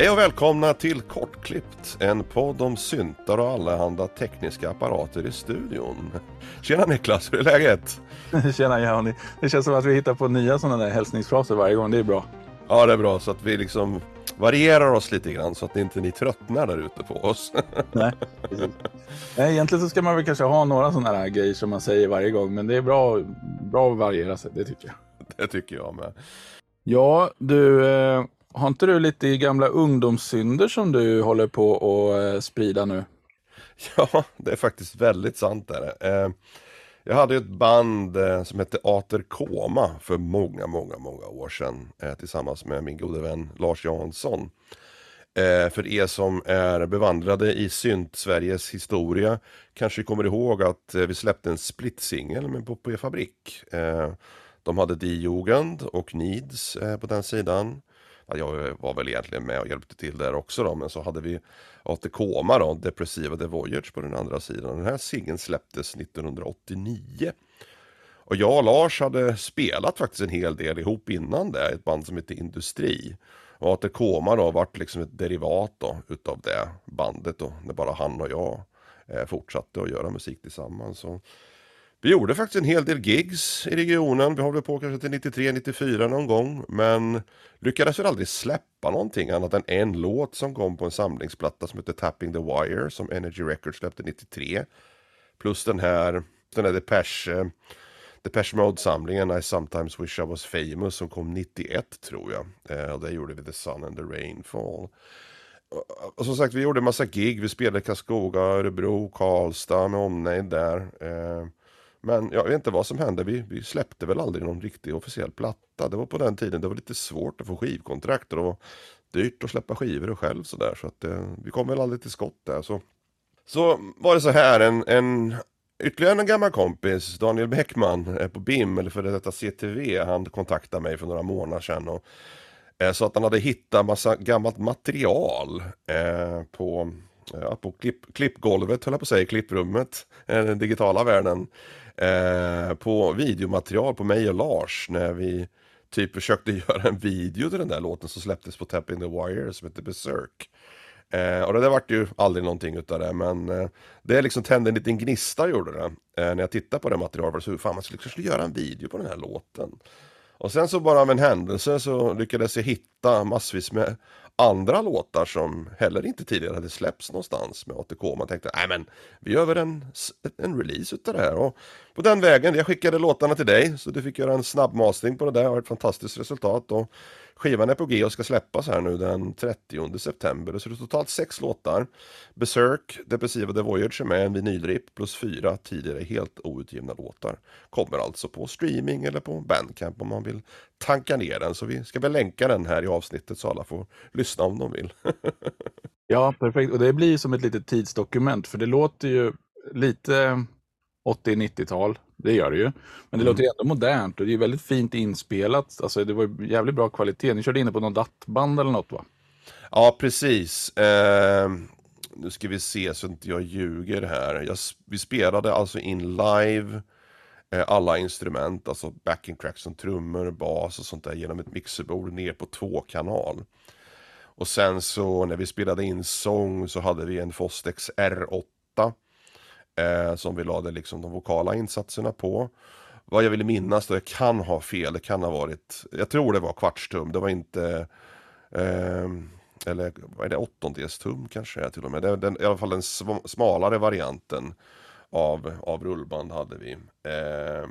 Hej och välkomna till Kortklippt, en podd om syntar och allehanda tekniska apparater i studion. Tjena Niklas, hur är läget? Tjena Johnny. Det känns som att vi hittar på nya sådana där hälsningsfraser varje gång, det är bra. Ja, det är bra så att vi liksom varierar oss lite grann så att inte ni tröttnar där ute på oss. Nej, precis. Nej, egentligen så ska man väl kanske ha några sådana här grejer som man säger varje gång, men det är bra, bra att variera sig, det tycker jag. Det tycker jag med. Ja, du, eh, har inte du lite gamla ungdomssynder som du håller på att eh, sprida nu? Ja, det är faktiskt väldigt sant. Där. Eh, jag hade ett band eh, som hette Ater Koma för många, många, många år sedan tillsammans med min gode vän Lars Jansson. För er som är bevandrade i synt-Sveriges historia kanske kommer ihåg att vi släppte en split-singel med Bopé Fabrik. De hade Die Jugend och Needs på den sidan. Jag var väl egentligen med och hjälpte till där också då, men så hade vi ATKMA då, Depressiva The Voyage på den andra sidan. Den här singeln släpptes 1989. Och jag och Lars hade spelat faktiskt en hel del ihop innan det, ett band som hette Industri. Och ATKMA då vart liksom ett derivat då utav det bandet då, när bara han och jag eh, fortsatte att göra musik tillsammans. Och vi gjorde faktiskt en hel del gigs i regionen. Vi håller på kanske till 93-94 någon gång. Men lyckades väl aldrig släppa någonting annat än en låt som kom på en samlingsplatta som heter Tapping the Wire som Energy Records släppte 93. Plus den här, den här Depeche, Depeche Mode-samlingen I sometimes wish I was famous som kom 91 tror jag. Eh, och där gjorde vi The Sun and the Rainfall. Och som sagt, vi gjorde massa gig. Vi spelade Karlskoga, Örebro, Karlstad med omnejd där. Eh, men jag vet inte vad som hände. Vi, vi släppte väl aldrig någon riktig officiell platta. Det var på den tiden det var lite svårt att få skivkontrakt och det var dyrt att släppa skivor själv sådär. Så att eh, vi kom väl aldrig till skott där. Så, så var det så här, en, en ytterligare en gammal kompis, Daniel Bäckman på BIM, eller för detta CTV, han kontaktade mig för några månader sedan. Och, eh, så att han hade hittat massa gammalt material eh, på eh, Ja, på klipp, klippgolvet höll jag på att säga, klipprummet, eh, den digitala världen eh, på videomaterial på mig och Lars när vi typ försökte göra en video till den där låten som släpptes på Tapping the Wire som heter Berserk. Eh, och det där vart ju aldrig någonting utav det men eh, det liksom tände en liten gnista gjorde det. Eh, när jag tittade på det materialet så fan man skulle kanske göra en video på den här låten. Och sen så bara av en händelse så lyckades jag hitta massvis med andra låtar som heller inte tidigare hade släppts någonstans med ATK. Man tänkte, nej men vi gör väl en, en release utav det här. Och på den vägen, jag skickade låtarna till dig så du fick göra en snabbmastering på det där och ett fantastiskt resultat. Och Skivan är på G och ska släppas här nu den 30 september. Så det är totalt sex låtar. Berserk, Depressiva The Voyage är med, en vinylrip plus fyra tidigare helt outgivna låtar. Kommer alltså på streaming eller på Bandcamp om man vill tanka ner den. Så vi ska väl länka den här i avsnittet så alla får lyssna om de vill. ja, perfekt. Och det blir som ett litet tidsdokument för det låter ju lite 80-90-tal det gör det ju. Men det mm. låter ändå modernt och det är väldigt fint inspelat. Alltså det var jävligt bra kvalitet. Ni körde inne på någon dattband eller något va? Ja, precis. Eh, nu ska vi se så inte jag ljuger här. Jag, vi spelade alltså in live eh, alla instrument, alltså backing tracks som trummor, bas och sånt där genom ett mixerbord ner på två kanal. Och sen så när vi spelade in sång så hade vi en Fostex R8 eh, som vi lade liksom de vokala insatserna på. Vad jag vill minnas då, jag kan ha fel, det kan ha varit, jag tror det var kvartstum, det var inte eh, eller vad är det, åttondelstum kanske är till och med. Det, den, I alla fall den smalare varianten av, av rullband hade vi. Eh,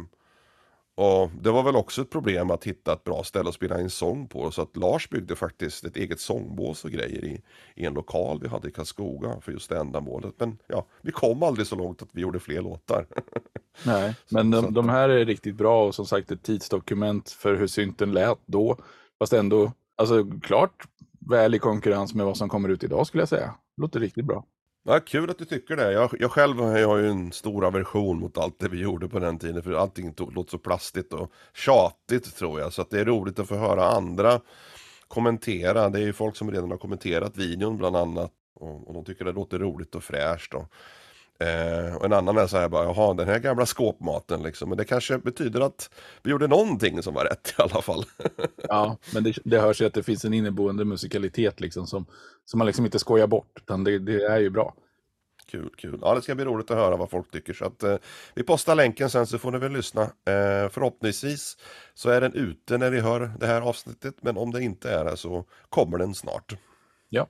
och det var väl också ett problem att hitta ett bra ställe att spela in sång på. Så att Lars byggde faktiskt ett eget sångbås och grejer i, i en lokal vi hade i Karlskoga för just det ändamålet. Men ja, vi kom aldrig så långt att vi gjorde fler låtar. Nej, men de, de, här är riktigt bra och som sagt ett tidsdokument för hur synten lät då. Fast ändå, alltså klart väl i konkurrens med vad som kommer ut idag skulle jag säga. Låter riktigt bra. Ja, kul att du tycker det. Jag, jag själv jag har ju en stor aversion mot allt det vi gjorde på den tiden. För allting låter så plastigt och tjatigt tror jag. Så att det är roligt att få höra andra kommentera. Det är ju folk som redan har kommenterat videon bland annat. Och, och de tycker det låter roligt och fräscht. Och, Eh, och en annan är så här bara, jaha den här gamla skåpmaten liksom. Men det kanske betyder att vi gjorde någonting som var rätt i alla fall. ja, men det, det hörs ju att det finns en inneboende musikalitet liksom som, som man liksom inte skojar bort. Utan det, det är ju bra. Kul, kul. Ja, det ska bli roligt att höra vad folk tycker. Så att, eh, vi postar länken sen så får ni väl lyssna. Eh, förhoppningsvis så är den ute när ni hör det här avsnittet. Men om det inte är det så kommer den snart. Ja.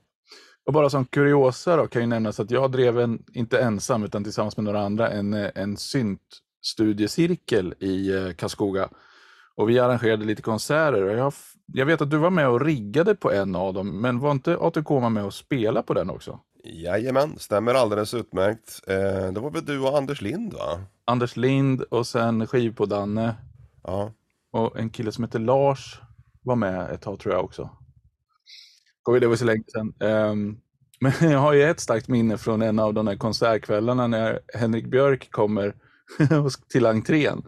Och bara som kuriosa då kan ju nämnas att jag drev en, inte ensam utan tillsammans med några andra, en, en syntstudiecirkel i eh, Karlskoga. Och vi arrangerade lite konserter och jag, jag vet att du var med och riggade på en av dem, men var inte ATK med och spela på den också? Jajamän, stämmer alldeles utmärkt. Eh, det var väl du och Anders Lind va? Anders Lind och sen skiv på Danne. Ja. Och en kille som heter Lars var med ett tag tror jag också. Det var så länge sedan. Um, men jag har ju ett starkt minne från en av de här konsertkvällarna när Henrik Björk kommer till entrén.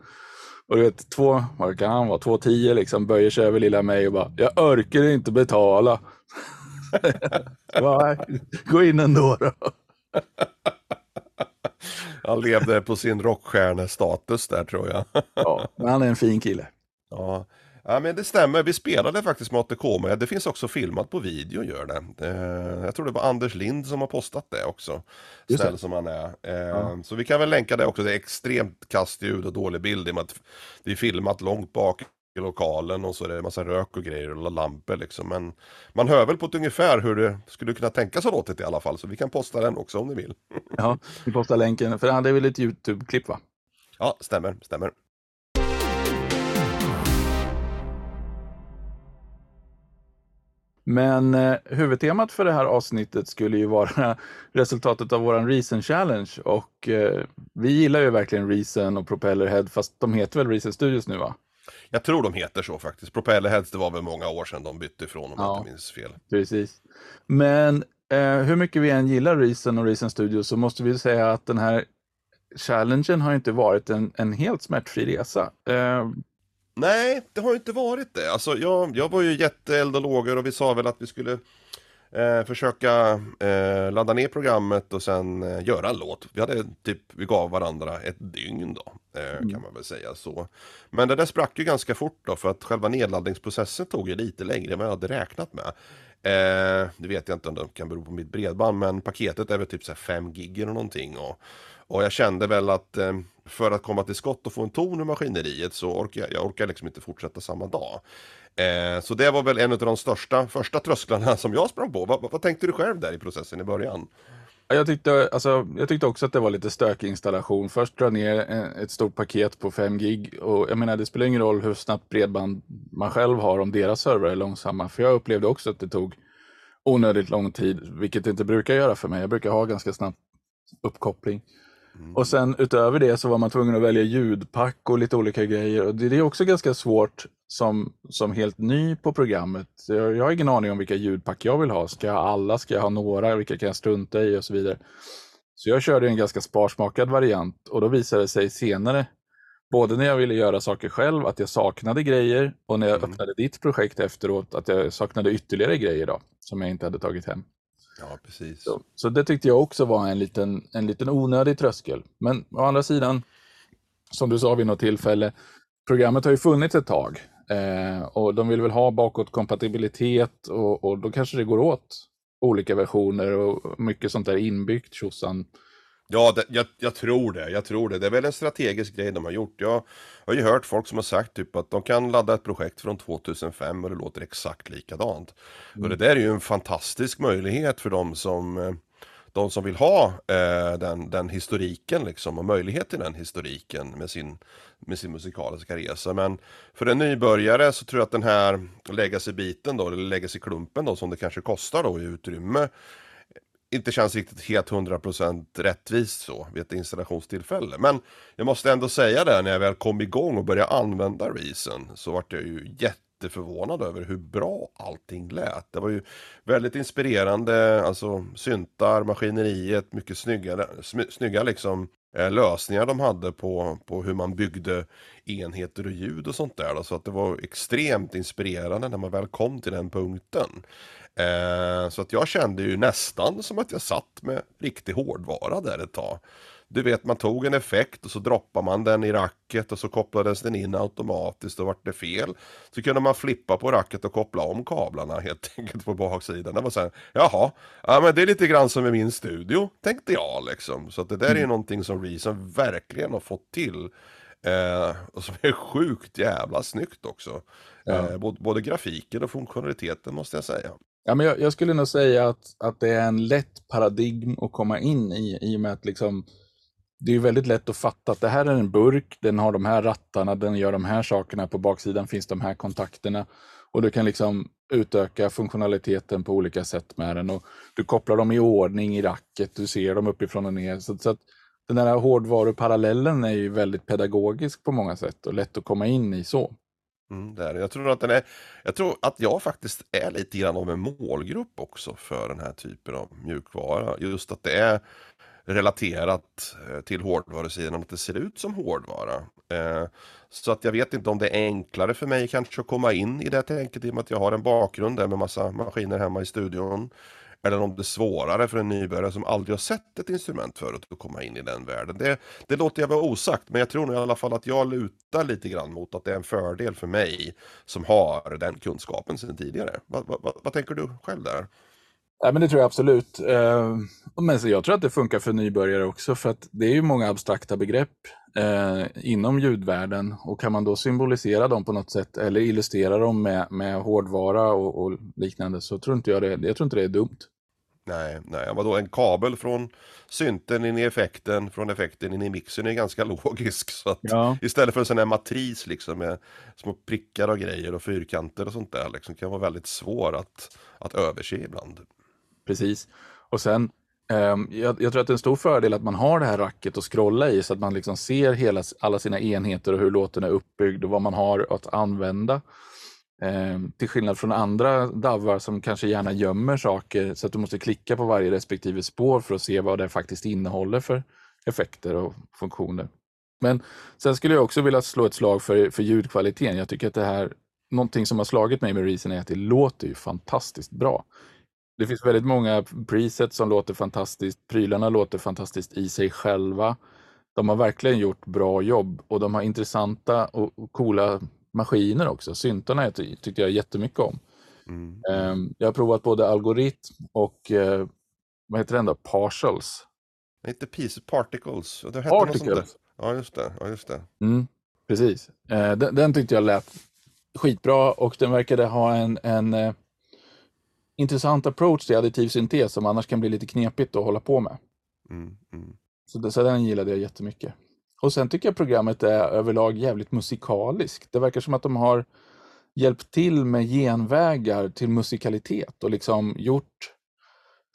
Och du vet, två, vad kan han vara, två tio liksom, böjer sig över lilla mig och bara, jag orkar inte betala. Gå in ändå då. Han levde på sin rockstjärnestatus där tror jag. ja, men han är en fin kille. Ja. Ja men det stämmer, vi spelade faktiskt med ATK med. Det finns också filmat på video gör det. Eh, jag tror det var Anders Lind som har postat det också. Snäll som han är. Eh, ja. Så vi kan väl länka det också. Det är extremt kastljud och dålig bild i och med att det är filmat långt bak i lokalen och så är det massa rök och grejer och lampor liksom. Men man hör väl på ett ungefär hur det skulle kunna tänkas ha låtit i alla fall. Så vi kan posta den också om ni vill. Ja, vi postar länken. För det är väl ett YouTube-klipp va? Ja, stämmer, stämmer. Men eh, huvudtemat för det här avsnittet skulle ju vara resultatet av våran Reason Challenge och eh, vi gillar ju verkligen Reason och Propellerhead fast de heter väl Reason Studios nu va? Jag tror de heter så faktiskt. Propellerheads, det var väl många år sedan de bytte ifrån om ja, jag inte minns fel. Precis. Men eh, hur mycket vi än gillar Reason och Reason Studios så måste vi säga att den här challengen har inte varit en, en helt smärtfri resa. Eh, Nej, det har inte varit det. Alltså, jag, jag var ju jätteeld och lågor och vi sa väl att vi skulle eh, försöka eh, ladda ner programmet och sen eh, göra en låt. Vi hade typ, vi gav varandra ett dygn då, eh, mm. kan man väl säga så. Men det där sprack ju ganska fort då för att själva nedladdningsprocessen tog ju lite längre än vad jag hade räknat med. Eh, det vet jag inte om det kan bero på mitt bredband men paketet är väl typ 5 gig eller någonting. Och, och jag kände väl att eh, för att komma till skott och få en ton ur maskineriet så orkar jag, jag orkar liksom inte fortsätta samma dag. Eh, så det var väl en av de största, första trösklarna som jag sprang på. Vad, vad tänkte du själv där i processen i början? Jag tyckte, alltså, jag tyckte också att det var lite stökig installation. Först dra ner eh, ett stort paket på 5 gig och jag menar det spelar ingen roll hur snabbt bredband man själv har om deras servrar är långsamma. För jag upplevde också att det tog onödigt lång tid, vilket det inte brukar göra för mig. Jag brukar ha ganska snabb uppkoppling. Mm. Och sen utöver det så var man tvungen att välja ljudpack och lite olika grejer. Och det är också ganska svårt som, som helt ny på programmet. Jag, jag har ingen aning om vilka ljudpack jag vill ha. Ska jag ha alla? Ska jag ha några? Vilka kan jag strunta i? Och så vidare. Så jag körde en ganska sparsmakad variant och då visade det sig senare, både när jag ville göra saker själv, att jag saknade grejer och när jag mm. öppnade ditt projekt efteråt, att jag saknade ytterligare grejer då, som jag inte hade tagit hem. Ja, precis. Så, så, det tyckte jag också var en liten, en liten onödig tröskel. Men å andra sidan, som du sa vid något tillfälle, programmet har ju funnits ett tag eh, och de vill väl ha bakåtkompatibilitet och, och då kanske det går åt olika versioner och mycket sånt där inbyggt tjosan. Ja, det, jag, jag, tror det. Jag tror det. Det är väl en strategisk grej de har gjort. Jag har ju hört folk som har sagt typ att de kan ladda ett projekt från 2005 och det låter exakt likadant. Mm. Och det där är ju en fantastisk möjlighet för de som eh, de som vill ha eh, den, den historiken liksom och möjlighet till den historiken med sin, med sin musikaliska resa. Men för en nybörjare så tror jag att den här legacy-biten då, eller legacy-klumpen då som det kanske kostar då i utrymme inte känns riktigt helt 100% rättvist så vid ett installationstillfälle. Men jag måste ändå säga det, när jag väl kom igång och började använda Reason så vart jag ju jätteförvånad över hur bra allting lät. Det var ju väldigt inspirerande, alltså syntar, maskineriet, mycket snygga, snygga liksom Eh, lösningar de hade på, på hur man byggde enheter och ljud och sånt där. Då. Så att det var extremt inspirerande när man väl kom till den punkten. Eh, så att jag kände ju nästan som att jag satt med riktig hårdvara där ett tag du vet man tog en effekt och så droppar man den i racket och så kopplades den in automatiskt och vart det fel. Så kunde man flippa på racket och koppla om kablarna helt enkelt på baksidan. Det var så här, jaha, ja men det är lite grann som i min studio, tänkte jag liksom. Så att det där är mm. någonting som Reason verkligen har fått till. Eh, och som är sjukt jävla snyggt också. Ja. Eh, både, både, grafiken och funktionaliteten måste jag säga. Ja, men jag, jag, skulle nog säga att, att det är en lätt paradigm att komma in i, i och med att liksom, det är väldigt lätt att fatta att det här är en burk, den har de här rattarna, den gör de här sakerna, på baksidan finns de här kontakterna. Och du kan liksom utöka funktionaliteten på olika sätt med den. Och du kopplar dem i ordning i racket, du ser dem uppifrån och ner. Så, så att den här hårdvaruparallellen är ju väldigt pedagogisk på många sätt och lätt att komma in i så. Mm, där. Jag tror att den är, jag tror att jag faktiskt är lite grann av en målgrupp också för den här typen av mjukvara. Just att det är relaterat eh, till hårdvarusidan, att det ser ut som hårdvara. Eh, så att jag vet inte om det är enklare för mig kanske att komma in i det tänket i och med att jag har en bakgrund där med massa maskiner hemma i studion. Eller om det är svårare för en nybörjare som aldrig har sett ett instrument förut att komma in i den världen. Det, det låter jag vara osagt, men jag tror nog i alla fall att jag lutar lite grann mot att det är en fördel för mig som har den kunskapen sedan tidigare. Vad, vad, vad tänker du själv där? Ja, men det tror jag absolut. Eh, men jag tror att det funkar för nybörjare också, för att det är ju många abstrakta begrepp eh, inom ljudvärlden och kan man då symbolisera dem på något sätt eller illustrera dem med, med hårdvara och, och liknande så tror inte jag det, jag tror inte det är dumt. Nej, nej, vadå en kabel från synten in i effekten, från effekten in i mixen är ganska logisk. Så att ja. Istället för en sån här matris liksom med små prickar och grejer och fyrkanter och sånt där liksom, kan vara väldigt svår att, att överse ibland. Precis. Och sen, eh, jag, jag, tror att det är en stor fördel att man har det här racket att scrolla i så att man liksom ser hela, alla sina enheter och hur låten är uppbyggd och vad man har att använda. Eh, till skillnad från andra DAVar som kanske gärna gömmer saker så att du måste klicka på varje respektive spår för att se vad det faktiskt innehåller för effekter och funktioner. Men sen skulle jag också vilja slå ett slag för, för ljudkvaliteten. Jag tycker att det här, någonting som har slagit mig med Reason är att det låter ju fantastiskt bra. Det finns väldigt många presets som låter fantastiskt. Prylarna låter fantastiskt i sig själva. De har verkligen gjort bra jobb och de har intressanta och coola maskiner också. Syntarna tyckte jag jättemycket om. Mm. Ehm, jag har provat både algoritm och eh, vad heter den då? Partials. Inte Piece Particles. Det Particles. Ja, just det. Ja, just det. Mm, precis. Eh, den, den, tyckte jag lät skitbra och den verkade ha en, en eh, intressant approach till additiv syntes som annars kan bli lite knepigt att hålla på med. Mm, mm. Så, så den gillade jag jättemycket. Och sen tycker jag programmet är överlag jävligt musikaliskt. Det verkar som att de har hjälpt till med genvägar till musikalitet och liksom gjort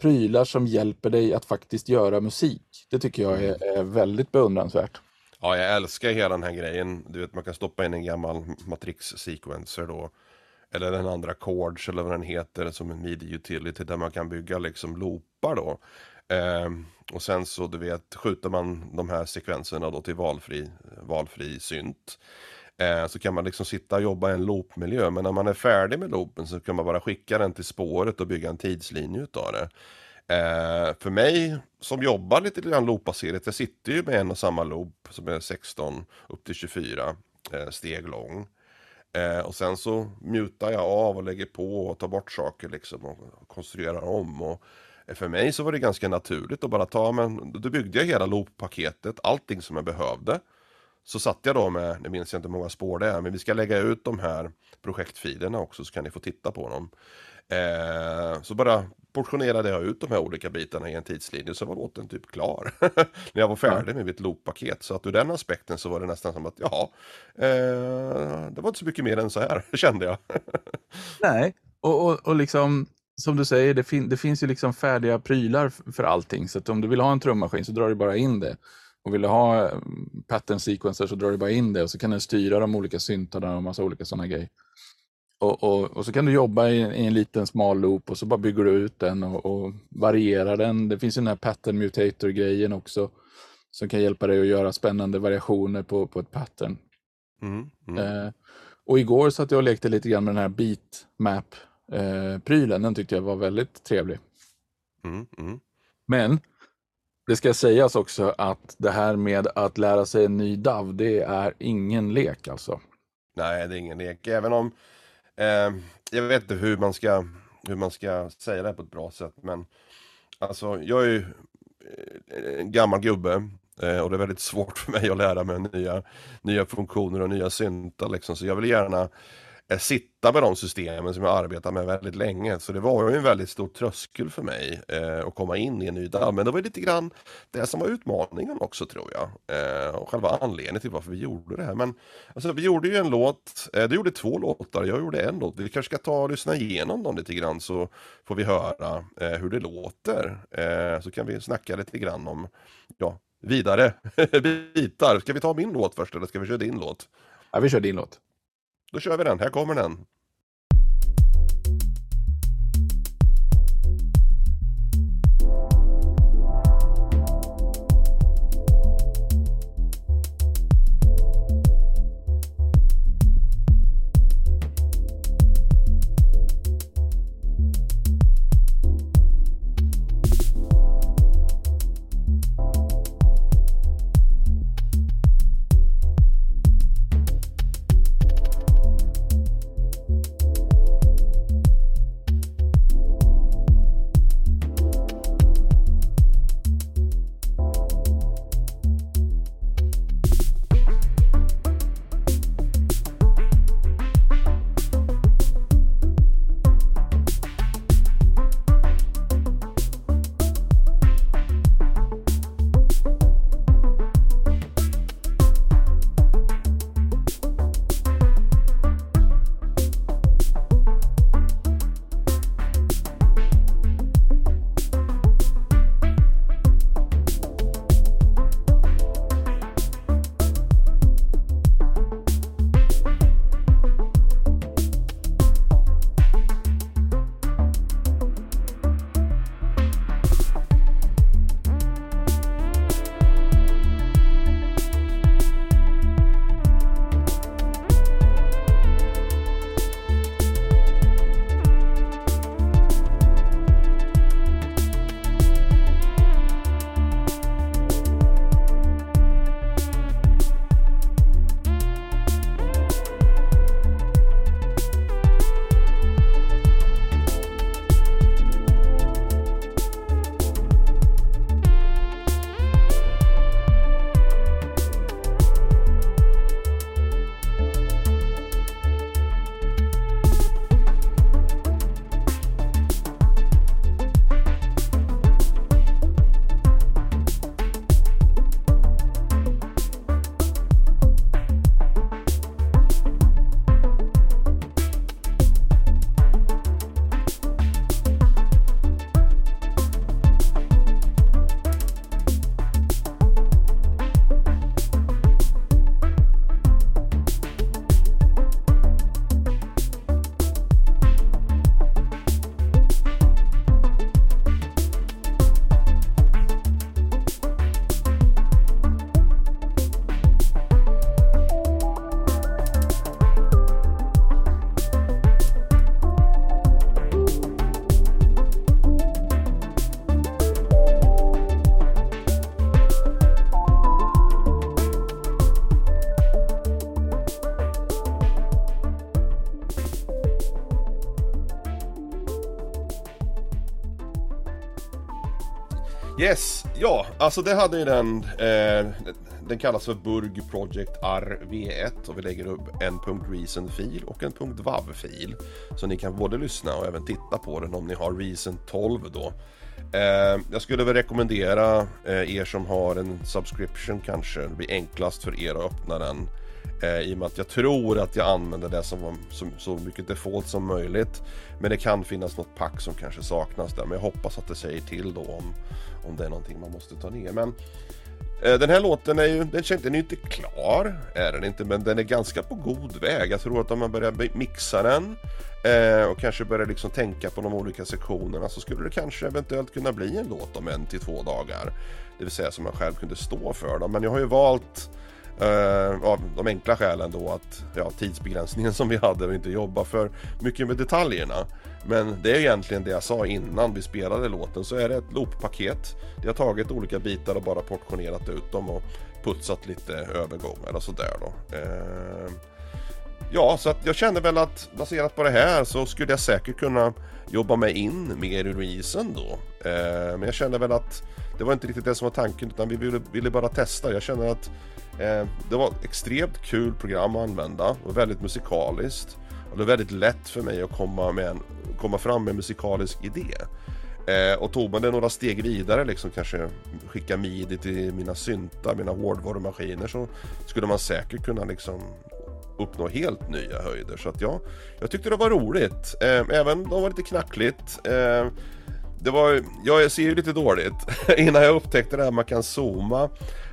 prylar som hjälper dig att faktiskt göra musik. Det tycker jag är, är väldigt beundransvärt. Ja, jag älskar hela den här grejen. Du vet, man kan stoppa in en gammal matrix-sequencer då. Eller den andra chords eller vad den heter som en midi-utility där man kan bygga liksom loopar då. Eh, och sen så du vet skjuter man de här sekvenserna då till valfri, valfri synt. Eh, så kan man liksom sitta och jobba i en loopmiljö. Men när man är färdig med loopen så kan man bara skicka den till spåret och bygga en tidslinje utav det. Eh, för mig som jobbar lite grann loopbaserat, jag sitter ju med en och samma loop som är 16 upp till 24 eh, steg lång. Eh, och sen så mutar jag av och lägger på och tar bort saker liksom och konstruerar om. Och eh, för mig så var det ganska naturligt att bara ta, men då byggde jag hela loop-paketet, allting som jag behövde. Så satt jag då med, nu minns jag inte hur många spår det är, men vi ska lägga ut de här projektfilerna också så kan ni få titta på dem. Eh, så bara portionerade jag ut de här olika bitarna i en tidslinje så var låten typ klar. När jag var färdig med mitt loop-paket. Så att ur den aspekten så var det nästan som att jaha, eh, det var inte så mycket mer än så här, kände jag. Nej, och, och, och liksom som du säger, det, fin det finns ju liksom färdiga prylar för allting. Så om du vill ha en trummaskin så drar du bara in det. Och vill du ha mm, pattern sequencer så drar du bara in det och så kan den styra de olika syntarna och massa olika sådana grejer. Och, och, och, så kan du jobba i, i, en liten smal loop och så bara bygger du ut den och, och varierar den. Det finns ju den här pattern mutator-grejen också som kan hjälpa dig att göra spännande variationer på, på ett pattern. Mm, mm. Eh, och igår satt jag och lekte lite grann med den här beatmap-prylen. Den tyckte jag var väldigt trevlig. Mm, mm. Men Det ska sägas också att det här med att lära sig en ny DAV, det är ingen lek alltså. Nej, det är ingen lek. Även om eh, jag vet inte hur man ska hur man ska säga det här på ett bra sätt. Men alltså, jag är ju eh, en gammal gubbe eh, och det är väldigt svårt för mig att lära mig nya, nya funktioner och nya syntar. Liksom. Så jag vill gärna Eh, sitta med de systemen som jag arbetat med väldigt länge. Så det var ju en väldigt stor tröskel för mig eh, att komma in i en ny DAW. Men det var lite grann det som var utmaningen också tror jag. Eh, och själva anledningen till varför vi gjorde det här. Men alltså, vi gjorde ju en låt, eh, du gjorde två låtar, jag gjorde en låt. Vi kanske ska ta och lyssna igenom dem lite grann så får vi höra eh, hur det låter. Eh, så kan vi snacka lite grann om, ja, vidare bitar. Ska vi ta min låt först eller ska vi köra din låt? Ja, vi kör din låt. Då kör vi den, här kommer den. Alltså det hade ju den, eh, den kallas för Burg Project RV1 och vi lägger upp en .reason-fil och en .wav-fil. Så ni kan både lyssna och även titta på den om ni har Reason 12 då. Eh, jag skulle väl rekommendera eh, er som har en subscription kanske, det blir enklast för er att öppna den Eh, I och med att jag tror att jag använder det som, som så mycket default som möjligt. Men det kan finnas något pack som kanske saknas där. Men jag hoppas att det säger till då om, om det är någonting man måste ta ner. Men eh, den här låten är ju, den, den är inte klar, är den inte, men den är ganska på god väg. Jag tror att om man börjar mixa den eh, och kanske börjar liksom tänka på de olika sektionerna så skulle det kanske eventuellt kunna bli en låt om en till två dagar. Det vill säga som man själv kunde stå för. dem. Men jag har ju valt Uh, av de enkla skälen då att ja, tidsbegränsningen som vi hade och inte jobba för mycket med detaljerna. Men det är egentligen det jag sa innan vi spelade låten så är det ett looppaket. Det har tagit olika bitar och bara portionerat ut dem och putsat lite övergångar och sådär då. Eh, ja, så att jag känner väl att baserat på det här så skulle jag säkert kunna jobba mig in mer i releasen då. Eh, men jag känner väl att det var inte riktigt det som var tanken utan vi ville, ville bara testa. Jag känner att eh, det var ett extremt kul program att använda och väldigt musikaliskt. Och det var väldigt lätt för mig att komma, med en, komma fram med en musikalisk idé. Eh, och tog man det några steg vidare, liksom kanske skicka midi till mina syntar, mina hårdvarumaskiner så skulle man säkert kunna liksom uppnå helt nya höjder. Så att ja, jag tyckte det var roligt. Eh, även om det var lite knackligt. Eh, det var, jag ser ju lite dåligt. Innan jag upptäckte det här man kan zooma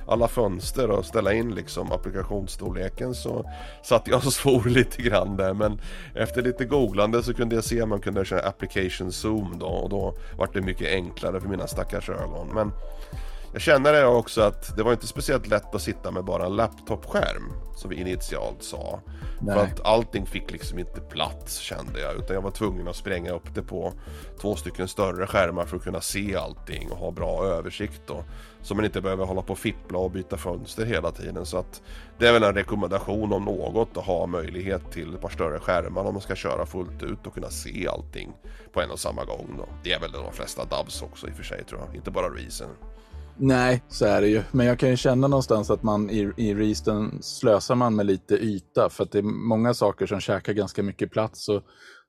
alla fönster och ställa in liksom applikationsstorleken så satt jag och svor lite grann där men efter lite googlande så kunde jag se att man kunde köra application zoom då och då vart det mycket enklare för mina stackars ögon. Men jag känner det också att det var inte speciellt lätt att sitta med bara en laptopskärm som vi initialt sa. Nej. För att allting fick liksom inte plats kände jag utan jag var tvungen att spränga upp det på två stycken större skärmar för att kunna se allting och ha bra översikt då. Så man inte behöver hålla på och fippla och byta fönster hela tiden. Så att det är väl en rekommendation om något att ha möjlighet till ett par större skärmar om man ska köra fullt ut och kunna se allting på en och samma gång då. Det är väl de flesta DAVs också i och för sig tror jag, inte bara Reason. Nej, så är det ju. Men jag kan ju känna någonstans att man i, i Reaston slösar man med lite yta. För att det är många saker som käkar ganska mycket plats. Och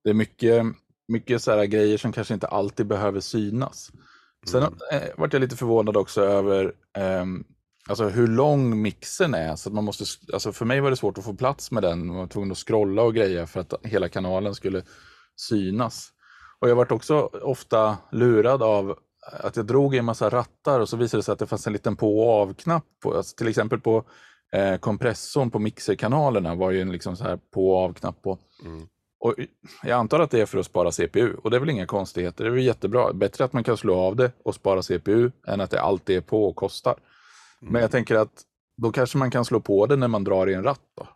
det är mycket, mycket så här grejer som kanske inte alltid behöver synas. Sen mm. eh, vart jag lite förvånad också över eh, alltså hur lång mixen är. Så att man måste, alltså för mig var det svårt att få plats med den. Man var tvungen att scrolla och greja för att hela kanalen skulle synas. Och jag vart också ofta lurad av att jag drog i en massa rattar och så visade det sig att det fanns en liten på och av-knapp. Alltså till exempel på eh, kompressorn på mixerkanalerna var ju en liksom så här på och av-knapp på. Mm. Och jag antar att det är för att spara CPU och det är väl inga konstigheter. Det är väl jättebra. Bättre att man kan slå av det och spara CPU än att det alltid är på och kostar. Mm. Men jag tänker att då kanske man kan slå på det när man drar i en ratt. Då.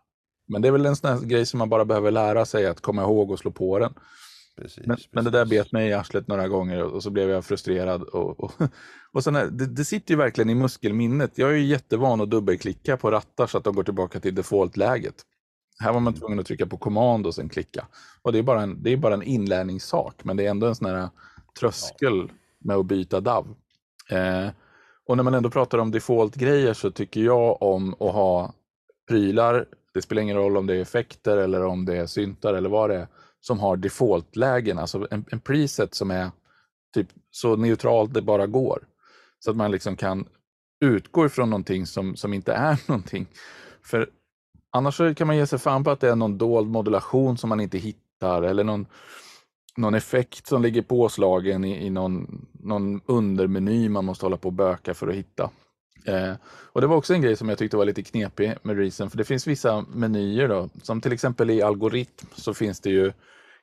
Men det är väl en sån grej som man bara behöver lära sig att komma ihåg och slå på den. Precis, men, precis. men, det där bet mig i arslet några gånger och så blev jag frustrerad. Och, och, och här, det, det, sitter ju verkligen i muskelminnet. Jag är ju jättevan att dubbelklicka på rattar så att de går tillbaka till default-läget. Här var man tvungen att trycka på command och sen klicka. Och det är bara en, det är bara en inlärningssak, men det är ändå en sån här tröskel med att byta DAV. Eh, och när man ändå pratar om default-grejer så tycker jag om att ha prylar. Det spelar ingen roll om det är effekter eller om det är syntar eller vad det är som har default-lägen, alltså en, en preset som är typ så neutralt det bara går. Så att man liksom kan utgå ifrån någonting som, som inte är någonting. För annars kan man ge sig fan på att det är någon dold modulation som man inte hittar eller någon, någon effekt som ligger påslagen i, i någon, någon undermeny man måste hålla på och böka för att hitta. Eh, och Det var också en grej som jag tyckte var lite knepig med Reason, för det finns vissa menyer då, som till exempel i algoritm så finns det ju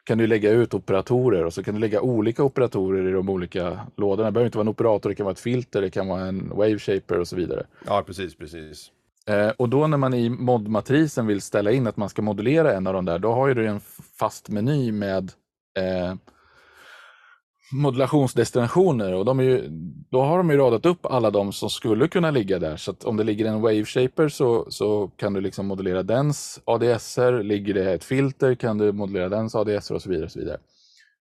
kan du lägga ut operatorer och så kan du lägga olika operatorer i de olika lådorna. Det behöver inte vara en operator, det kan vara ett filter, det kan vara en wave shaper och så vidare. Ja, precis, precis. Eh, och då när man i modmatrisen vill ställa in att man ska modulera en av de där, då har ju du en fast meny med eh, modulationsdestinationer och de är ju, då har de ju radat upp alla de som skulle kunna ligga där. Så att om det ligger en wave shaper så, så kan du liksom modellera dens ADSer. Ligger det ett filter kan du modulera dens ADSer och så vidare. Och så vidare.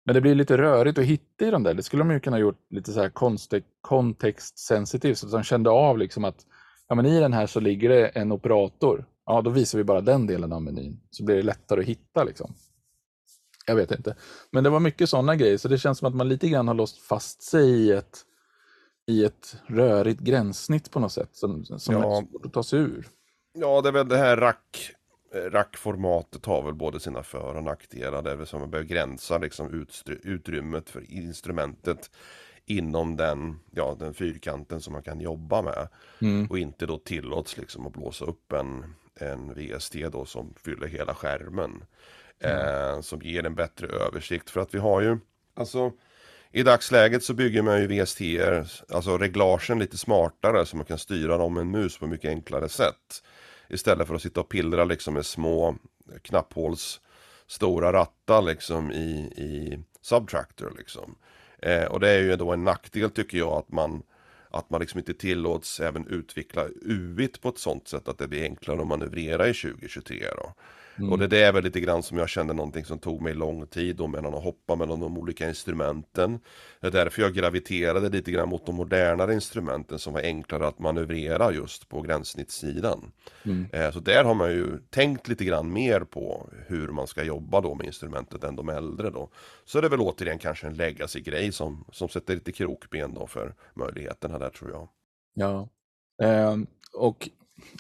Men det blir lite rörigt att hitta i de där. Det skulle de ju kunna gjort lite så här kontext sensitive så att de kände av liksom att ja, men i den här så ligger det en operator. Ja, då visar vi bara den delen av menyn så blir det lättare att hitta liksom. Jag vet inte. Men det var mycket sådana grejer, så det känns som att man lite grann har låst fast sig i ett, i ett rörigt gränssnitt på något sätt som, som ja. är svårt att ta sig ur. Ja, det är väl det här rack, rackformatet har väl både sina för och nackdelar. Det är väl som att begränsa liksom utrymmet för instrumentet inom den, ja, den fyrkanten som man kan jobba med. Mm. Och inte då tillåts liksom att blåsa upp en, en VST då som fyller hela skärmen. Eh, som ger en bättre översikt. För att vi har ju, alltså i dagsläget så bygger man ju VSTR, alltså reglagen lite smartare så man kan styra dem med en mus på mycket enklare sätt. Istället för att sitta och pillra liksom med små knapphåls stora rattar liksom i, i Subtractor liksom. Eh, och det är ju då en nackdel tycker jag att man att man liksom inte tillåts även utveckla UIT på ett sånt sätt att det blir enklare att manövrera i 2023 då. Mm. Och det är väl lite grann som jag kände någonting som tog mig lång tid då mellan att hoppa mellan de olika instrumenten. Det är därför jag graviterade lite grann mot de modernare instrumenten som var enklare att manövrera just på gränssnittssidan. Mm. Eh, så där har man ju tänkt lite grann mer på hur man ska jobba då med instrumentet än de äldre då. Så det är väl återigen kanske en legacy-grej som, som sätter lite krokben då för möjligheterna där tror jag. Ja, eh, och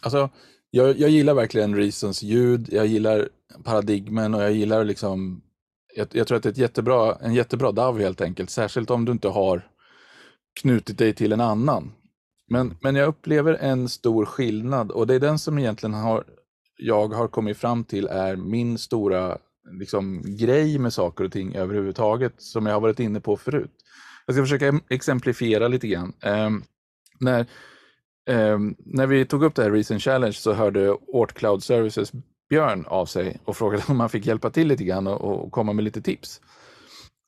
alltså jag, jag gillar verkligen Reasons ljud, jag gillar paradigmen och jag gillar liksom jag, jag tror att det är ett jättebra, en jättebra DAV helt enkelt, särskilt om du inte har knutit dig till en annan. Men, men jag upplever en stor skillnad och det är den som egentligen har, jag har kommit fram till är min stora liksom, grej med saker och ting överhuvudtaget som jag har varit inne på förut. Jag ska försöka exemplifiera lite grann. Eh, när, Um, när vi tog upp det här Recent Challenge så hörde Ort Cloud Services Björn av sig och frågade om man fick hjälpa till lite grann och, och komma med lite tips.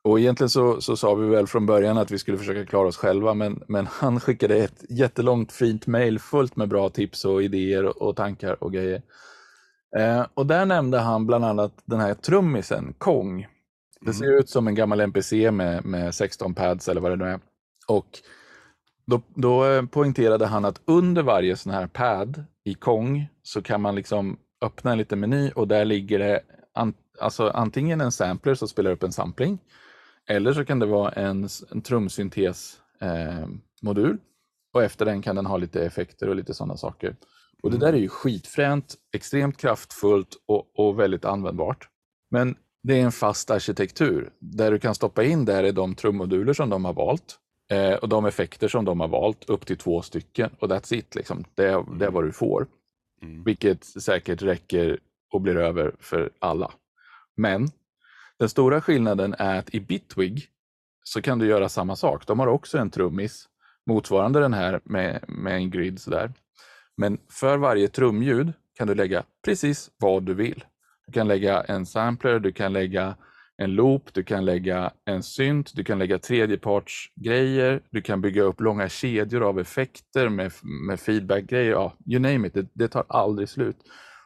Och egentligen så, så sa vi väl från början att vi skulle försöka klara oss själva, men, men han skickade ett jättelångt fint mail fullt med bra tips och idéer och, och tankar och grejer. Eh, och där nämnde han bland annat den här trummisen, Kong. Det ser mm. ut som en gammal NPC med, med 16 pads eller vad det nu är. Och då, då eh, poängterade han att under varje sån här pad i Kong så kan man liksom öppna en liten meny och där ligger det an, alltså antingen en sampler som spelar upp en sampling eller så kan det vara en, en trumsyntes-modul eh, och efter den kan den ha lite effekter och lite sådana saker. Och Det där är ju skitfränt, extremt kraftfullt och, och väldigt användbart. Men det är en fast arkitektur. Där du kan stoppa in där är de trummoduler som de har valt. Eh, och de effekter som de har valt, upp till två stycken. Och that's it, liksom. det, det är vad du får. Mm. Vilket säkert räcker och blir över för alla. Men den stora skillnaden är att i Bitwig så kan du göra samma sak. De har också en trummis motsvarande den här med, med en grid. Sådär. Men för varje trumljud kan du lägga precis vad du vill. Du kan lägga en sampler, du kan lägga en loop, du kan lägga en synt, du kan lägga tredjepartsgrejer, du kan bygga upp långa kedjor av effekter med, med feedback-grejer, ja, you name it, det, det tar aldrig slut.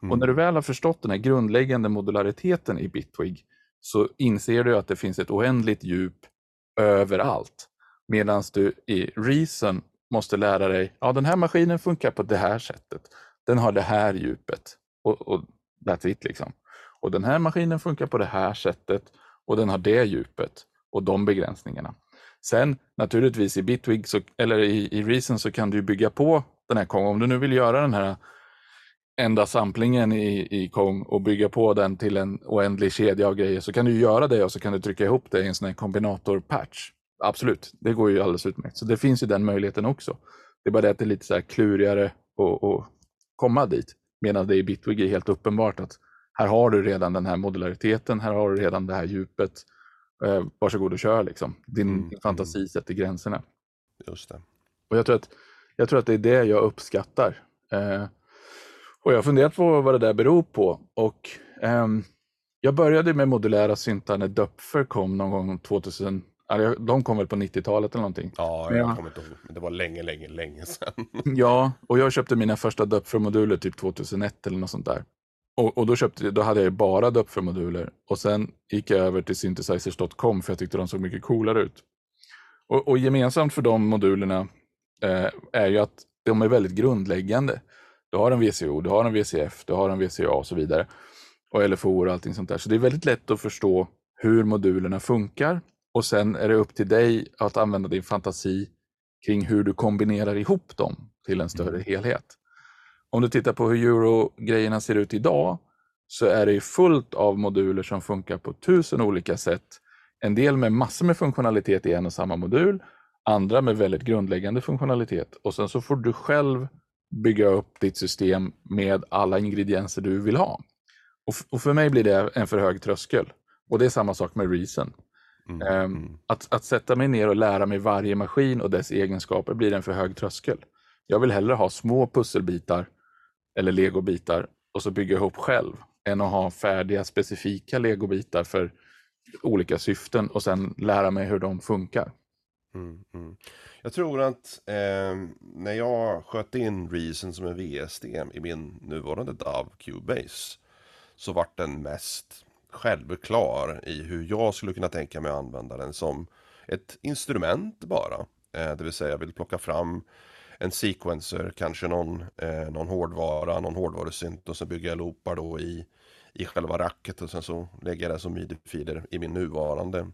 Mm. Och när du väl har förstått den här grundläggande modulariteten i Bitwig så inser du att det finns ett oändligt djup överallt. Medan du i Reason måste lära dig, ja den här maskinen funkar på det här sättet. Den har det här djupet. Och, och that's it liksom. Och den här maskinen funkar på det här sättet och den har det djupet och de begränsningarna. Sen naturligtvis i Bitwig så, eller i, i Reason så kan du bygga på den här Kong. Om du nu vill göra den här enda samplingen i, i Kong och bygga på den till en oändlig kedja av grejer så kan du göra det och så kan du trycka ihop det i en sån här kombinator-patch. Absolut, det går ju alldeles utmärkt. Så det finns ju den möjligheten också. Det är bara det att det är lite så här klurigare att komma dit. Medan det i Bitwig är helt uppenbart att här har du redan den här modulariteten, här har du redan det här djupet. Eh, varsågod och kör liksom. Din, mm. din fantasi mm. sätter gränserna. Just det. Och jag tror att, jag tror att det är det jag uppskattar. Eh, och jag har funderat på vad det där beror på. Och eh, jag började med modulära syntar när Dupfer kom någon gång 2000. de kom väl på 90-talet eller någonting. Ja, jag ja. kommer inte ihåg. Men det var länge, länge, länge sedan. ja, och jag köpte mina första Dupfer-moduler typ 2001 eller något sånt där. Och, och, då, köpte, då hade jag bara Dupfer-moduler och sen gick jag över till synthesizers.com för jag tyckte de såg mycket coolare ut. Och, och gemensamt för de modulerna eh, är ju att de är väldigt grundläggande. Du har en VCO, du har en VCF, du har en VCA och så vidare. Och LFO och allting sånt där. Så det är väldigt lätt att förstå hur modulerna funkar. Och sen är det upp till dig att använda din fantasi kring hur du kombinerar ihop dem till en större mm. helhet. Om du tittar på hur euro-grejerna ser ut idag så är det fullt av moduler som funkar på tusen olika sätt. En del med massor med funktionalitet i en och samma modul, andra med väldigt grundläggande funktionalitet. Och sen så får du själv bygga upp ditt system med alla ingredienser du vill ha. Och, för mig blir det en för hög tröskel. Och det är samma sak med Reason. Mm, ehm, mm. Att, att sätta mig ner och lära mig varje maskin och dess egenskaper blir en för hög tröskel. Jag vill hellre ha små pusselbitar eller legobitar och så bygga ihop själv än att ha färdiga specifika legobitar för olika syften och sen lära mig hur de funkar. Mm, mm. Jag tror att eh, när jag sköt in Reason som en VSD i min nuvarande DAV Cubase så vart den mest självklar i hur jag skulle kunna tänka mig att använda den som ett instrument bara. Eh, det vill säga jag vill plocka fram en sequencer, kanske någon, eh, någon hårdvara, någon hårdvarusynt och så bygger jag loopar då i, i själva racket och sen så lägger jag det som midi-filer i min nuvarande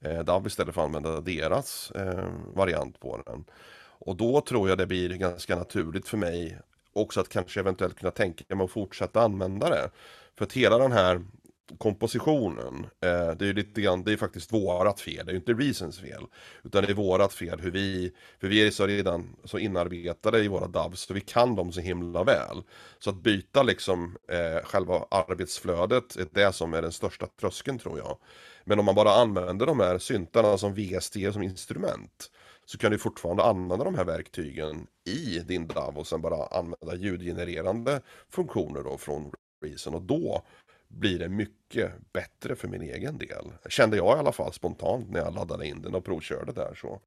eh, DAV istället för att använda deras eh, variant på den. Och då tror jag det blir ganska naturligt för mig också att kanske eventuellt kunna tänka mig att fortsätta använda det. För att hela den här kompositionen. Eh, det är ju lite grann, det är faktiskt vårat fel, det är ju inte Reasons fel. Utan det är vårat fel hur vi, för vi är så redan så inarbetade i våra DAVs så vi kan dem så himla väl. Så att byta liksom eh, själva arbetsflödet är det som är den största tröskeln tror jag. Men om man bara använder de här syntarna som VST som instrument så kan du fortfarande använda de här verktygen i din DAV och sen bara använda ljudgenererande funktioner då från Reason och då blir det mycket bättre för min egen del. Kände jag i alla fall spontant när jag laddade in den och provkörde där så.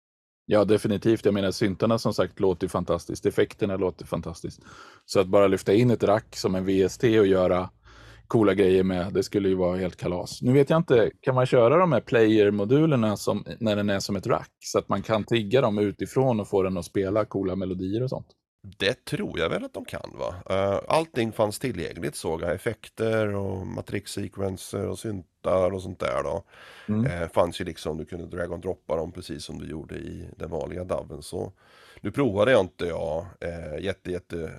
Ja, definitivt. Jag menar syntarna som sagt låter fantastiskt. Effekterna låter fantastiskt. Så att bara lyfta in ett rack som en VST och göra coola grejer med, det skulle ju vara helt kalas. Nu vet jag inte, kan man köra de här player-modulerna som, när den är som ett rack? Så att man kan tigga dem utifrån och få den att spela coola melodier och sånt? Det tror jag väl att de kan va. Uh, allting fanns tillgängligt såg jag. Effekter och matrixsekvenser och syntar och sånt där då. Mm. Uh, fanns ju liksom, du kunde drag och droppa dem precis som du gjorde i den vanliga DAVen. Så nu provade jag inte jag uh, jätte, jätte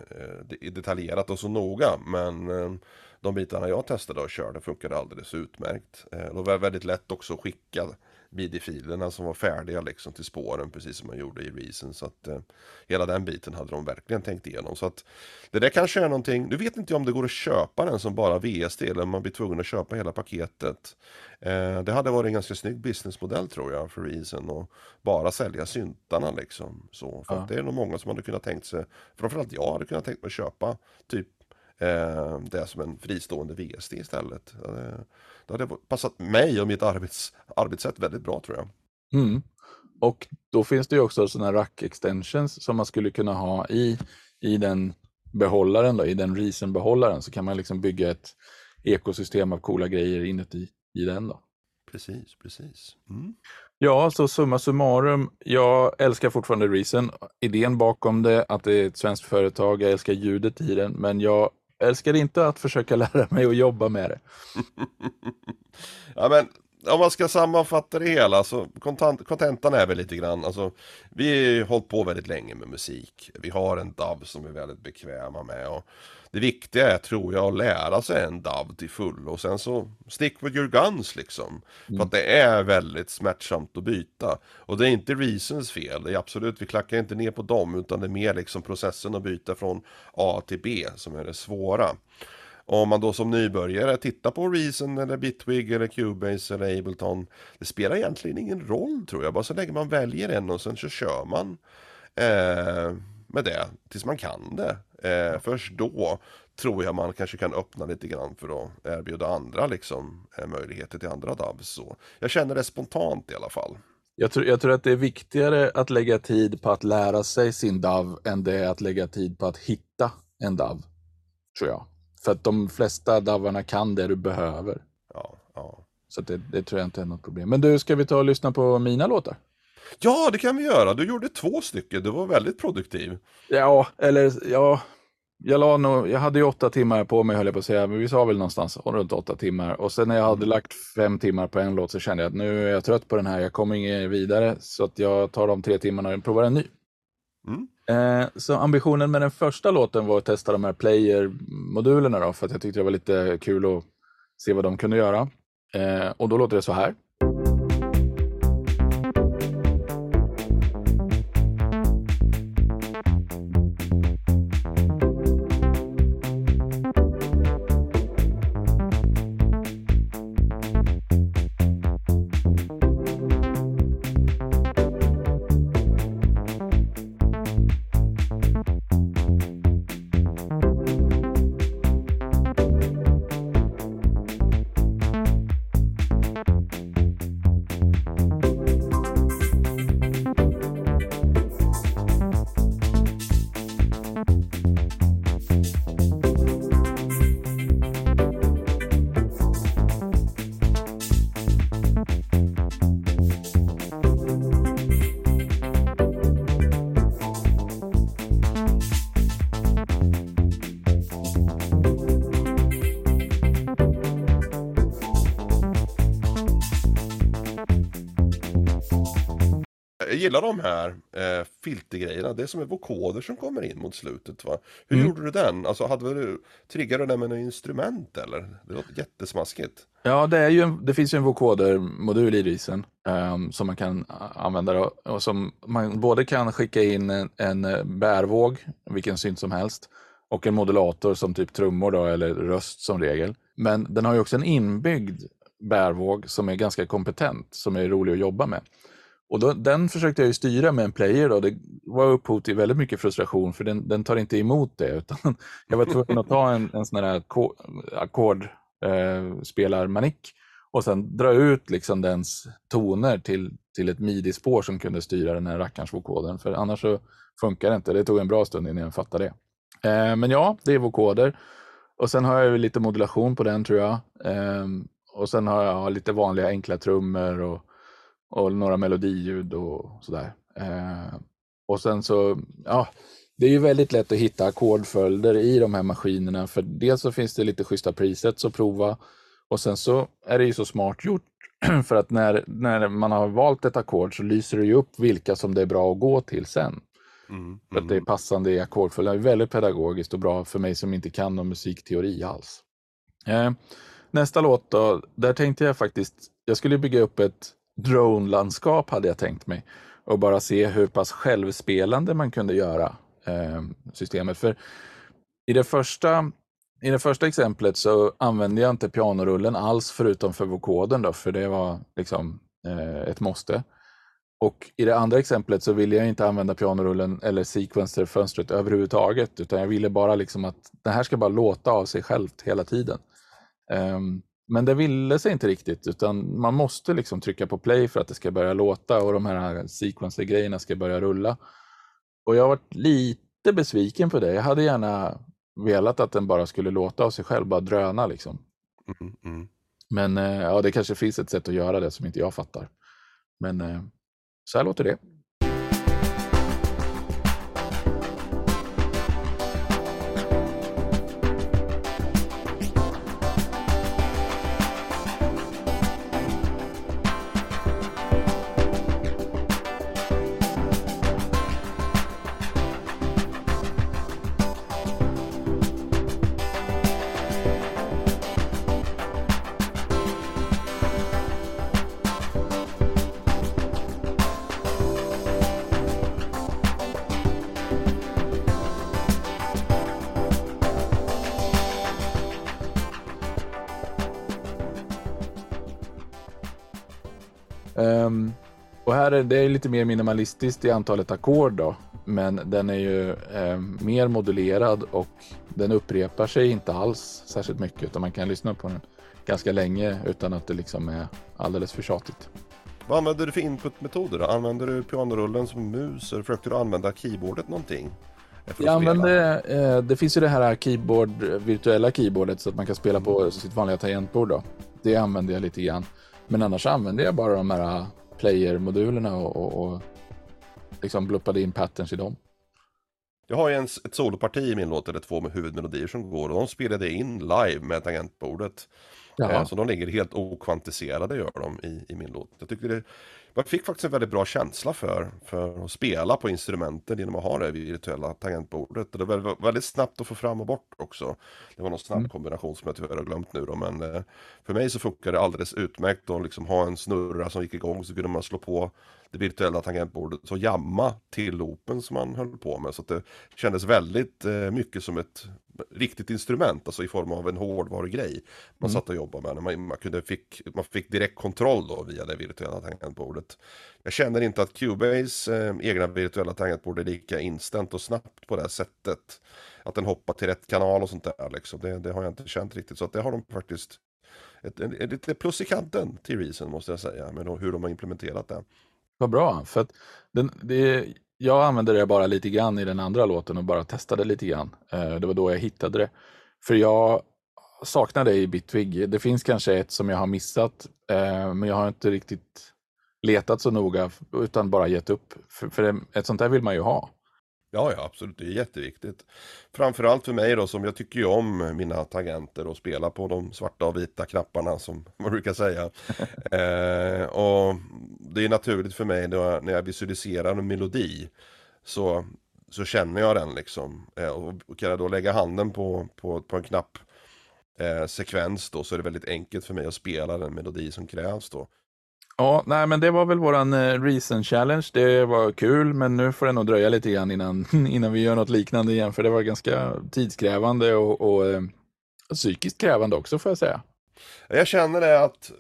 detaljerat och så noga. Men de bitarna jag testade och körde funkade alldeles utmärkt. det var väldigt lätt också att skicka midi-filerna som var färdiga liksom till spåren precis som man gjorde i Reason. Så att eh, hela den biten hade de verkligen tänkt igenom. Så att det där kanske är någonting, du vet inte om det går att köpa den som bara VSD eller om man blir tvungen att köpa hela paketet. Eh, det hade varit en ganska snygg businessmodell tror jag för Reason och bara sälja syntarna liksom. Så, för ja. det är nog många som hade kunnat tänkt sig, framförallt jag hade kunnat tänkt mig att köpa typ eh, det som en fristående VSD istället. Det hade passat mig och mitt arbets, arbetssätt väldigt bra tror jag. Mm. Och då finns det ju också sådana rack extensions som man skulle kunna ha i, i den behållaren, då, i den Reason-behållaren så kan man liksom bygga ett ekosystem av coola grejer inuti i den. Då. Precis, precis. Mm. Ja, så summa summarum. Jag älskar fortfarande Reason. Idén bakom det, att det är ett svenskt företag. Jag älskar ljudet i den, men jag jag älskar inte att försöka lära mig att jobba med det. ja, men om man ska sammanfatta det hela så kontentan är väl lite grann, alltså vi har hållit på väldigt länge med musik. Vi har en DAV som vi är väldigt bekväma med och det viktiga är tror jag att lära sig en DAV till full och sen så stick with your guns liksom. Mm. För att det är väldigt smärtsamt att byta. Och det är inte Reasons fel, det är absolut, vi klackar inte ner på dem utan det är mer liksom processen att byta från A till B som är det svåra. Och om man då som nybörjare tittar på Reason eller Bitwig eller Cubase eller Ableton Det spelar egentligen ingen roll tror jag, bara så länge man väljer en och sen så kör man eh, med det tills man kan det. Eh, först då tror jag man kanske kan öppna lite grann för att erbjuda andra liksom, eh, möjligheter till andra DAVs. Så jag känner det spontant i alla fall. Jag tror, jag tror att det är viktigare att lägga tid på att lära sig sin DAV än det är att lägga tid på att hitta en DAV. Tror jag. För att de flesta DAVarna kan det du behöver. Ja, ja. Så det, det tror jag inte är något problem. Men du, ska vi ta och lyssna på mina låtar? Ja, det kan vi göra. Du gjorde två stycken. Du var väldigt produktiv. Ja, eller ja. Jag, la nog, jag hade ju åtta timmar på mig höll jag på att säga, men vi sa väl någonstans runt åtta timmar. Och sen när jag hade mm. lagt fem timmar på en låt så kände jag att nu är jag trött på den här, jag kommer inget vidare. Så att jag tar de tre timmarna och provar en ny. Mm. Eh, så ambitionen med den första låten var att testa de här player-modulerna då, för att jag tyckte det var lite kul att se vad de kunde göra. Eh, och då låter det så här. Här eh, filtergrejerna. Det är som en vokoder som kommer in mot slutet va. Hur Mm. gjorde du den? Alltså hade du, triggade du den med något instrument eller? Det låter jättesmaskigt. Ja, det, är ju en, det finns ju en vocoder-modul i Risen ehm, som man kan använda då, och som man både kan skicka in en, en eh, bärvåg, vilken synt som helst, och en modulator som typ trummor då, eller röst som regel. Men den har ju också en inbyggd bärvåg som är ganska kompetent, som är rolig att jobba med. Och då, den försökte jag ju styra med en player då. Det var upphov till väldigt mycket frustration för den, den tar inte emot det. Utan jag var tvungen att ta en, en sån här eh, och sen dra ut liksom dens toner till, till ett midi-spår som kunde styra den här rackarns vokoden. För annars så funkar det inte. Det tog en bra stund innan jag fattade det. Eh, men ja, det är vokoder. Och sen har jag lite modulation på den tror jag. Eh, och sen har jag lite vanliga enkla trummor och, och några melodiljud och sådär. Eh, och sen så, ja, det är ju väldigt lätt att hitta ackordföljder i de här maskinerna. För dels så finns det lite schyssta presets att prova. Och sen så är det ju så smart gjort. För att när, när man har valt ett ackord så lyser det ju upp vilka som det är bra att gå till sen. Mm. För att det är passande i ackordföljd. Det är väldigt pedagogiskt och bra för mig som inte kan någon musikteori alls. Eh, nästa låt då, där tänkte jag faktiskt, jag skulle bygga upp ett drone-landskap hade jag tänkt mig. Och bara se hur pass självspelande man kunde göra eh, systemet. För i det första i det första exemplet så använde jag inte pianorullen alls förutom för vokoden då, för det var liksom eh, ett måste. Och i det andra exemplet så ville jag inte använda pianorullen eller sequencer-fönstret överhuvudtaget, utan jag ville bara liksom att det här ska bara låta av sig självt hela tiden. Ehm, men det ville sig inte riktigt, utan man måste liksom trycka på play för att det ska börja låta och de här sequencer-grejerna ska börja rulla. Och jag varit lite besviken på det. Jag hade gärna velat att den bara skulle låta av sig själv, bara dröna liksom. Mm, mm. Men eh, ja, det kanske finns ett sätt att göra det som inte jag fattar. Men eh, så här låter det. Mer minimalistiskt i antalet ackord då. Men den är ju ehm, mer modulerad och den upprepar sig inte alls särskilt mycket utan man kan lyssna på den ganska länge utan att det liksom är alldeles för tjatigt. Vad använder du för inputmetoder? Använder du pianorullen som mus eller försökte du använda keyboardet någonting? Jag använde, eh, det finns ju det här keyboard, virtuella keyboardet så att man kan spela på sitt vanliga tangentbord då. Det använde jag lite grann. Men annars använde jag bara de här player-modulerna och, och, och liksom bluppade in patterns i dem. Jag har ju en, ett soloparti i min låt, eller två med huvudmelodier som går och de spelade in live med tangentbordet. Jaha. Eh, Så de ligger helt okvantiserade gör de i, i min låt. Jag tyckte det, man fick faktiskt en väldigt bra känsla för, för att spela på instrumenten genom att ha det virtuella tangentbordet. Och det var väldigt, snabbt att få fram och bort också. Det var någon snabb Mm. kombination som jag tyvärr har glömt nu då, men eh, för mig så funkar det alldeles utmärkt att liksom ha en snurra som gick igång så kunde man slå på det virtuella tangentbordet så jamma till loopen som man höll på med. Så att det kändes väldigt eh, mycket som ett riktigt instrument, alltså i form av en hårdvarugrej. Man Mm. satt och jobbade med. Man, man, kunde fick, man fick direkt kontroll då via det virtuella tangentbordet. Jag känner inte att Cubase eh, egna virtuella tangentbord är lika instant och snabbt på det här sättet. Att den hoppar till rätt kanal och sånt där liksom. Det, det har jag inte känt riktigt. Så att det har de faktiskt ett lite plus i kanten till Reason måste jag säga. Med hur de har implementerat det. Vad bra, för att den, det, jag använde det bara lite grann i den andra låten och bara testade lite grann. Eh, det var då jag hittade det. För jag saknar det i Bitwig. Det finns kanske ett som jag har missat, eh, men jag har inte riktigt letat så noga utan bara gett upp. För, för ett sånt där vill man ju ha. Ja, ja, absolut. Det är jätteviktigt. Framförallt för mig då, som jag tycker ju om mina tangenter och spela på de svarta och vita knapparna som man brukar säga. eh, och det är naturligt för mig då, när jag visualiserar en melodi så, så känner jag den liksom. Eh, och, och kan jag då lägga handen på, på, på en knapp eh, sekvens då så är det väldigt enkelt för mig att spela den melodi som krävs då. Ja, nej, men det var väl våran eh, Reason Challenge. Det var kul, men nu får det nog dröja lite grann innan, innan vi gör något liknande igen, för det var ganska tidskrävande och, och och psykiskt krävande också får jag säga. Jag känner det att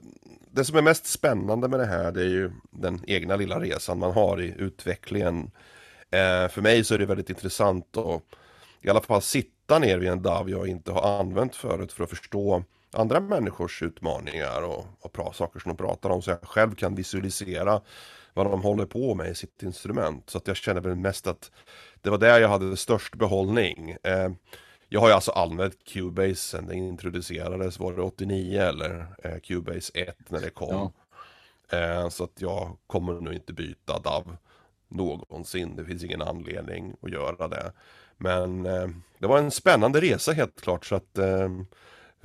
det som är mest spännande med det här det är ju den egna lilla resan man har i utvecklingen. Eh, för mig så är det väldigt intressant att i alla fall sitta ner vid en DAV jag inte har använt förut för att förstå andra människors utmaningar och, och bra saker som de pratar om så jag själv kan visualisera vad de håller på med i sitt instrument. Så att jag känner väl mest att det var där jag hade störst behållning. Eh, jag har ju alltså använt Cubase sen den introducerades, var det 89 eller eh, Cubase 1 när det kom. Ja. Eh, så att jag kommer nog inte byta DAV någonsin, det finns ingen anledning att göra det. Men eh, det var en spännande resa helt klart så att eh,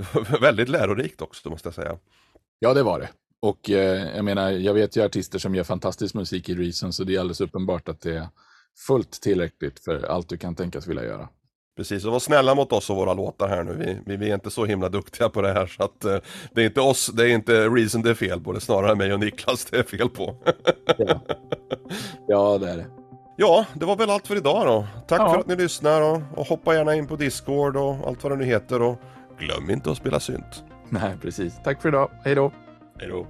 väldigt lärorikt också måste jag säga. Ja det var det. Och eh, jag menar, jag vet ju artister som gör fantastisk musik i Reason så det är alldeles uppenbart att det är fullt tillräckligt för allt du kan tänkas vilja göra. Precis, och var snälla mot oss och våra låtar här nu. Vi, vi, vi är inte så himla duktiga på det här så att uh, det är inte oss, det är inte Reason det är fel på, det är snarare mig och Niklas det är fel på. ja. ja, det är det. Ja, det var väl allt för idag då. Tack ja. för att ni lyssnar och, och hoppa gärna in på Discord och allt vad det nu heter och glöm inte att spela synt. Nej, precis. Tack för idag. Hej då. Hej då.